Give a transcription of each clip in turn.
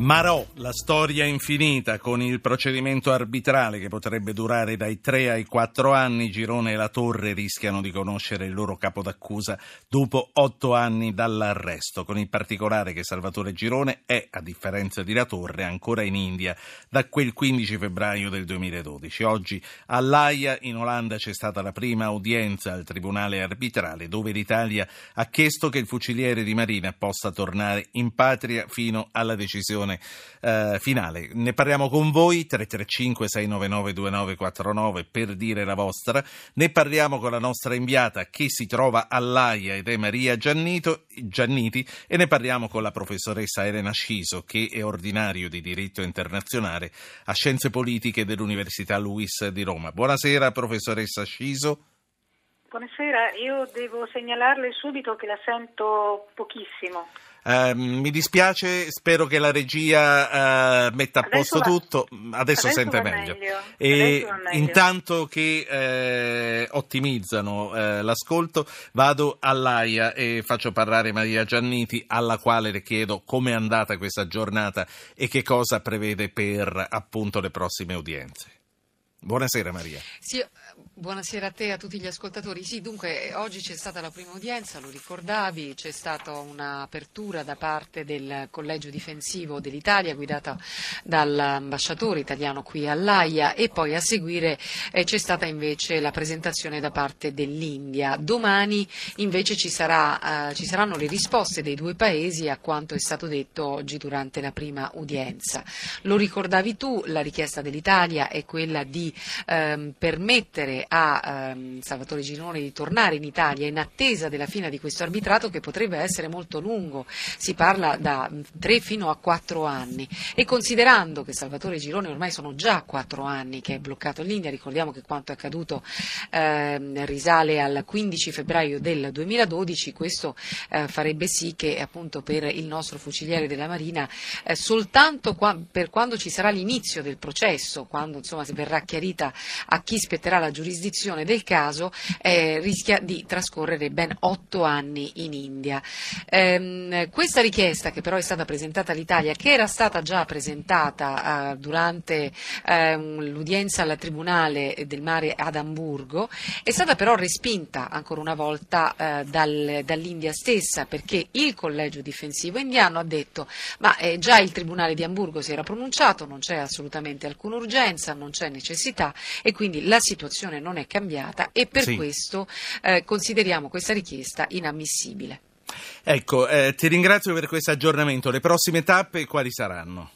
Marò, la storia infinita con il procedimento arbitrale che potrebbe durare dai 3 ai 4 anni, Girone e la Torre rischiano di conoscere il loro capo d'accusa dopo 8 anni dall'arresto, con il particolare che Salvatore Girone è, a differenza di La Torre, ancora in India da quel 15 febbraio del 2012. Oggi all'Aia, in Olanda, c'è stata la prima udienza al Tribunale arbitrale dove l'Italia ha chiesto che il fuciliere di Marina possa tornare in patria fino alla decisione eh, finale. Ne parliamo con voi 335 699 2949 per dire la vostra. Ne parliamo con la nostra inviata che si trova all'AIA ed è Maria Giannito, Gianniti e ne parliamo con la professoressa Elena Sciso che è ordinario di diritto internazionale a Scienze Politiche dell'Università Luis di Roma. Buonasera professoressa Sciso. Buonasera, io devo segnalarle subito che la sento pochissimo. Uh, mi dispiace, spero che la regia uh, metta a adesso posto va, tutto. Adesso, adesso sente meglio. meglio. E meglio. intanto che eh, ottimizzano eh, l'ascolto, vado all'AIA e faccio parlare Maria Gianniti, alla quale le chiedo come è andata questa giornata e che cosa prevede per appunto le prossime udienze. Buonasera Maria. Sì, buonasera a te e a tutti gli ascoltatori. Sì, dunque oggi c'è stata la prima udienza, lo ricordavi, c'è stata un'apertura da parte del Collegio Difensivo dell'Italia guidata dall'ambasciatore italiano qui all'AIA e poi a seguire eh, c'è stata invece la presentazione da parte dell'India. Domani invece ci, sarà, eh, ci saranno le risposte dei due paesi a quanto è stato detto oggi durante la prima udienza. Lo ricordavi tu, la richiesta dell'Italia è quella di ehm, permettere a ehm, Salvatore Girone di tornare in Italia in attesa della fine di questo arbitrato che potrebbe essere molto lungo, si parla da tre fino a quattro anni. E considerando che Salvatore Girone ormai sono già quattro anni che è bloccato in India, ricordiamo che quanto è accaduto ehm, risale al 15 febbraio del 2012, questo eh, farebbe sì che appunto per il nostro fuciliere della Marina eh, soltanto qua, per quando ci sarà l'inizio del processo, quando insomma verrà chiarita a chi spetterà la giurisdizione del caso, eh, rischia di trascorrere ben otto anni in India. Ehm, questa richiesta, che però è stata presentata all'Italia, che era stata già presentata eh, durante eh, l'udienza al Tribunale del Mare ad Amburgo, è stata però respinta ancora una volta eh, dal, dall'India stessa, perché il collegio difensivo indiano ha detto ma eh, già il Tribunale di Amburgo si era pronunciato, non c'è assolutamente alcuna urgenza, non c'è necessità e quindi la situazione non è cambiata e per sì. questo eh, consideriamo questa richiesta inammissibile. Ecco, eh, ti ringrazio per questo aggiornamento. Le prossime tappe quali saranno?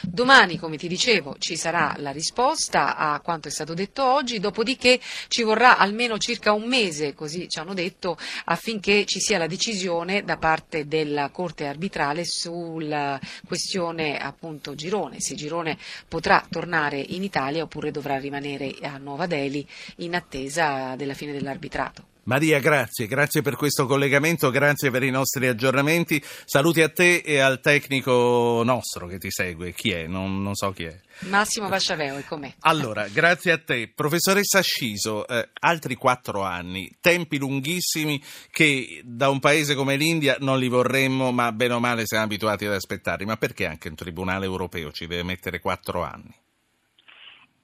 Domani, come ti dicevo, ci sarà la risposta a quanto è stato detto oggi, dopodiché ci vorrà almeno circa un mese, così ci hanno detto, affinché ci sia la decisione da parte della Corte arbitrale sulla questione appunto Girone, se Girone potrà tornare in Italia oppure dovrà rimanere a Nuova Delhi in attesa della fine dell'arbitrato. Maria, grazie, grazie per questo collegamento, grazie per i nostri aggiornamenti. Saluti a te e al tecnico nostro che ti segue. Chi è? Non, non so chi è. Massimo Vasciaveo, è com'è? Allora, grazie a te. Professoressa Sciso, eh, altri quattro anni, tempi lunghissimi che da un paese come l'India non li vorremmo, ma bene o male siamo abituati ad aspettare. Ma perché anche un tribunale europeo ci deve mettere quattro anni?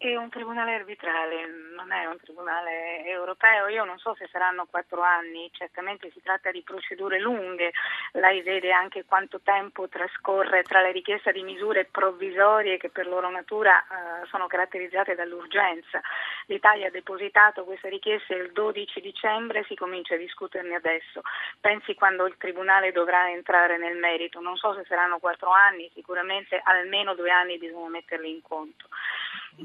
È un tribunale arbitrale, non è un tribunale europeo. Io non so se saranno quattro anni, certamente si tratta di procedure lunghe. Lei vede anche quanto tempo trascorre tra le richieste di misure provvisorie che per loro natura eh, sono caratterizzate dall'urgenza. L'Italia ha depositato queste richieste il 12 dicembre, si comincia a discuterne adesso. Pensi quando il tribunale dovrà entrare nel merito. Non so se saranno quattro anni, sicuramente almeno due anni bisogna metterli in conto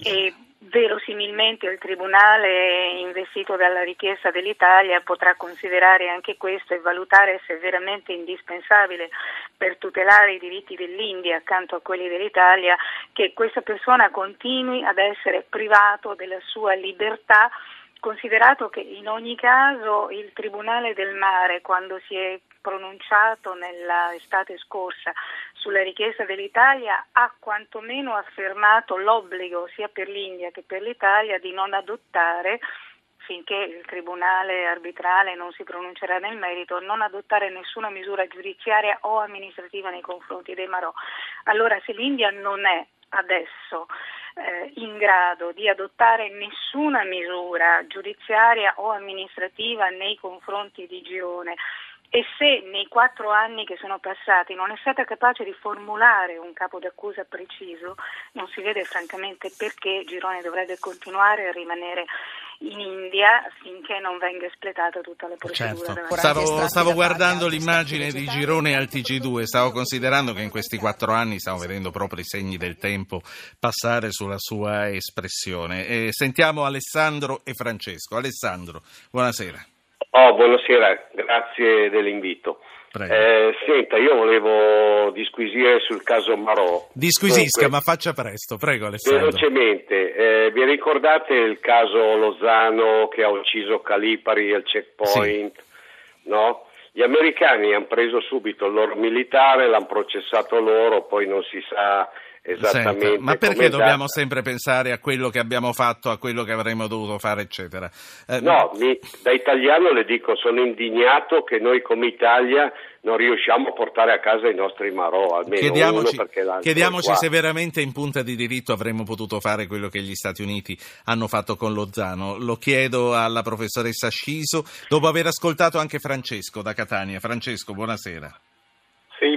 e verosimilmente il Tribunale investito dalla richiesta dell'Italia potrà considerare anche questo e valutare se è veramente indispensabile per tutelare i diritti dell'India accanto a quelli dell'Italia che questa persona continui ad essere privato della sua libertà considerato che in ogni caso il Tribunale del Mare, quando si è pronunciato nell'estate scorsa sulla richiesta dell'Italia ha quantomeno affermato l'obbligo sia per l'India che per l'Italia di non adottare finché il Tribunale arbitrale non si pronuncerà nel merito, non adottare nessuna misura giudiziaria o amministrativa nei confronti dei Marò. Allora se l'India non è adesso eh, in grado di adottare nessuna misura giudiziaria o amministrativa nei confronti di Girone e se nei quattro anni che sono passati non è stata capace di formulare un capo d'accusa preciso, non si vede francamente perché Girone dovrebbe continuare a rimanere in India finché non venga espletata tutta la procedura. Certo. Stavo, stavo guardando l'immagine di Girone al TG2, stavo considerando che in questi quattro anni stiamo vedendo proprio i segni del tempo passare sulla sua espressione. E sentiamo Alessandro e Francesco. Alessandro, buonasera. Oh, buonasera, grazie dell'invito. Eh, senta, io volevo disquisire sul caso Marò. Disquisisca, Dunque, ma faccia presto, prego Alessandro. Velocemente, eh, vi ricordate il caso Lozano che ha ucciso Calipari al checkpoint? Sì. No? Gli americani hanno preso subito il loro militare, l'hanno processato loro, poi non si sa esattamente. Senta, ma perché dobbiamo sempre pensare a quello che abbiamo fatto, a quello che avremmo dovuto fare, eccetera? Eh, no, mi, da italiano le dico, sono indignato che noi come Italia non riusciamo a portare a casa i nostri marò, almeno chiediamoci, chiediamoci se veramente in punta di diritto avremmo potuto fare quello che gli Stati Uniti hanno fatto con Lozano. Lo chiedo alla professoressa Sciso, dopo aver ascoltato anche Francesco da Catania. Francesco, buonasera.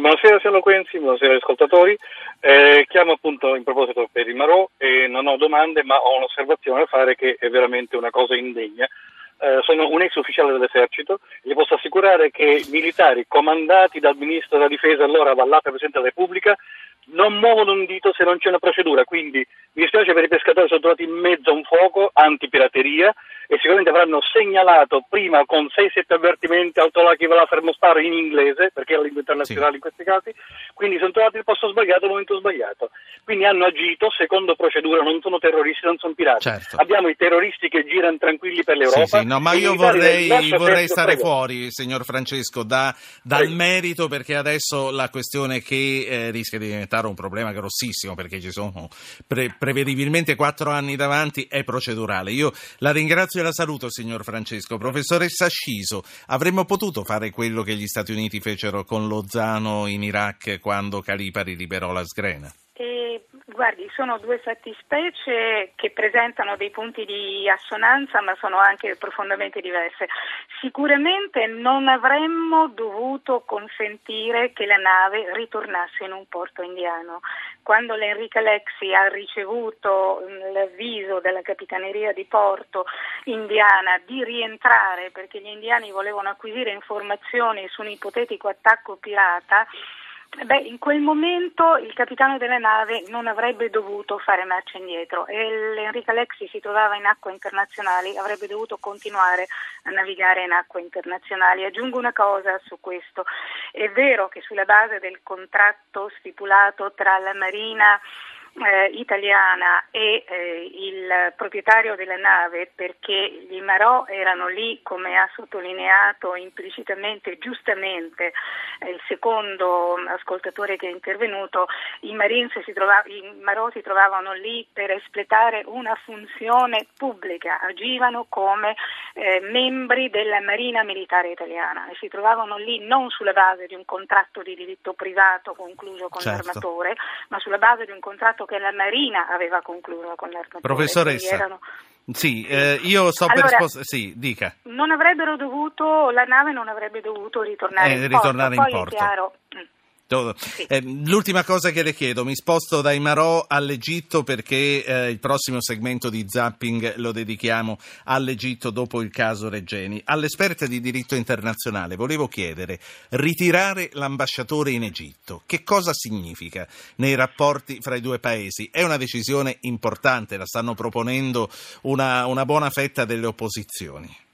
Buonasera signor Loquenzi, buonasera ascoltatori. Eh, chiamo appunto in proposito per il Marò e non ho domande ma ho un'osservazione da fare che è veramente una cosa indegna. Eh, sono un ex ufficiale dell'esercito e gli posso assicurare che militari comandati dal ministro della difesa allora Vallata Presidente della Repubblica non muovono un dito se non c'è una procedura, quindi mi dispiace per i pescatori sono trovati in mezzo a un fuoco antipirateria e sicuramente avranno segnalato prima con 6-7 avvertimenti autolaki la fermostare in inglese, perché è la lingua internazionale sì. in questi casi, quindi sono trovati il posto sbagliato al momento sbagliato. Quindi hanno agito secondo procedura, non sono terroristi, non sono pirati. Certo. Abbiamo i terroristi che girano tranquilli per l'Europa. Sì, sì, no, ma io vorrei, vorrei stare prego. fuori, signor Francesco, da, dal merito perché adesso la questione che eh, rischia di diventare diventare un problema grossissimo perché ci sono pre- prevedibilmente quattro anni davanti, è procedurale. Io la ringrazio e la saluto, signor Francesco. Professoressa Sciso, avremmo potuto fare quello che gli Stati Uniti fecero con Lozano in Iraq quando Calipari liberò la sgrena? Guardi, sono due fattispecie che presentano dei punti di assonanza ma sono anche profondamente diverse. Sicuramente non avremmo dovuto consentire che la nave ritornasse in un porto indiano. Quando l'Enrica Lexi ha ricevuto mm, l'avviso della Capitaneria di Porto indiana di rientrare perché gli indiani volevano acquisire informazioni su un ipotetico attacco pirata, Beh, in quel momento il capitano della nave non avrebbe dovuto fare marcia indietro e l'Enrica Lexi si trovava in acque internazionali, avrebbe dovuto continuare a navigare in acque internazionali. Aggiungo una cosa su questo, è vero che sulla base del contratto stipulato tra la Marina eh, italiana e eh, il proprietario della nave perché gli Marò erano lì, come ha sottolineato implicitamente, giustamente eh, il secondo ascoltatore che è intervenuto, i, si trovava, i Marò si trovavano lì per espletare una funzione pubblica, agivano come eh, membri della Marina Militare Italiana e si trovavano lì non sulla base di un contratto di diritto privato concluso con certo. l'armatore, ma sulla base di un contratto che la Marina aveva concluso con l'armatore. Professoressa. Sì, eh, io sto allora, per rispondere. Sì, dica. Non avrebbero dovuto, la nave non avrebbe dovuto ritornare eh, in ritornare porto. In porto. chiaro. Mm. Eh, l'ultima cosa che le chiedo, mi sposto dai Marò all'Egitto perché eh, il prossimo segmento di zapping lo dedichiamo all'Egitto dopo il caso Regeni. All'esperta di diritto internazionale volevo chiedere, ritirare l'ambasciatore in Egitto, che cosa significa nei rapporti fra i due paesi? È una decisione importante, la stanno proponendo una, una buona fetta delle opposizioni.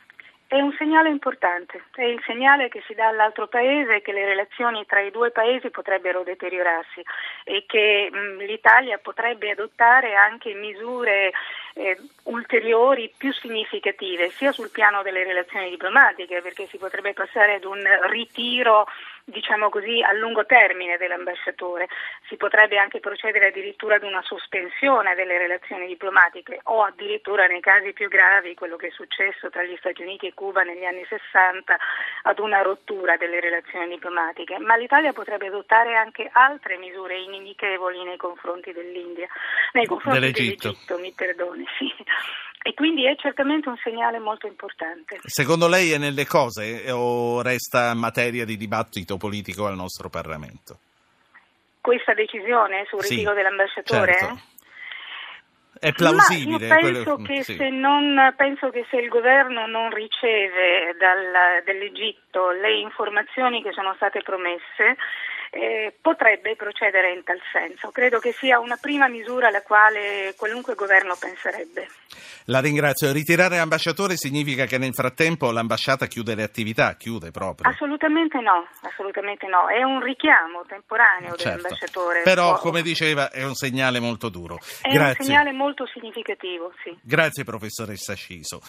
È un segnale importante, è il segnale che si dà all'altro paese che le relazioni tra i due paesi potrebbero deteriorarsi e che mh, l'Italia potrebbe adottare anche misure eh, ulteriori più significative, sia sul piano delle relazioni diplomatiche, perché si potrebbe passare ad un ritiro diciamo così, a lungo termine dell'ambasciatore. Si potrebbe anche procedere addirittura ad una sospensione delle relazioni diplomatiche o addirittura nei casi più gravi, quello che è successo tra gli Stati Uniti e Cuba negli anni 60, ad una rottura delle relazioni diplomatiche. Ma l'Italia potrebbe adottare anche altre misure inimichevoli nei confronti dell'India, nei confronti dell'Egitto, dell'Egitto mi perdoni, sì. E quindi è certamente un segnale molto importante. Secondo lei è nelle cose o resta materia di dibattito politico al nostro Parlamento? Questa decisione sul ritiro sì, dell'ambasciatore? Certo. È plausibile? Ma io penso, quello... che sì. se non, penso che se il governo non riceve dal, dall'Egitto le informazioni che sono state promesse, eh, potrebbe procedere in tal senso. Credo che sia una prima misura alla quale qualunque governo penserebbe. La ringrazio. Ritirare l'ambasciatore significa che nel frattempo l'ambasciata chiude le attività, chiude proprio. Assolutamente no, assolutamente no. È un richiamo temporaneo Certo. dell'ambasciatore. Però, come diceva, è un segnale molto duro. È Grazie. un segnale molto significativo, sì. Grazie professoressa Sciso.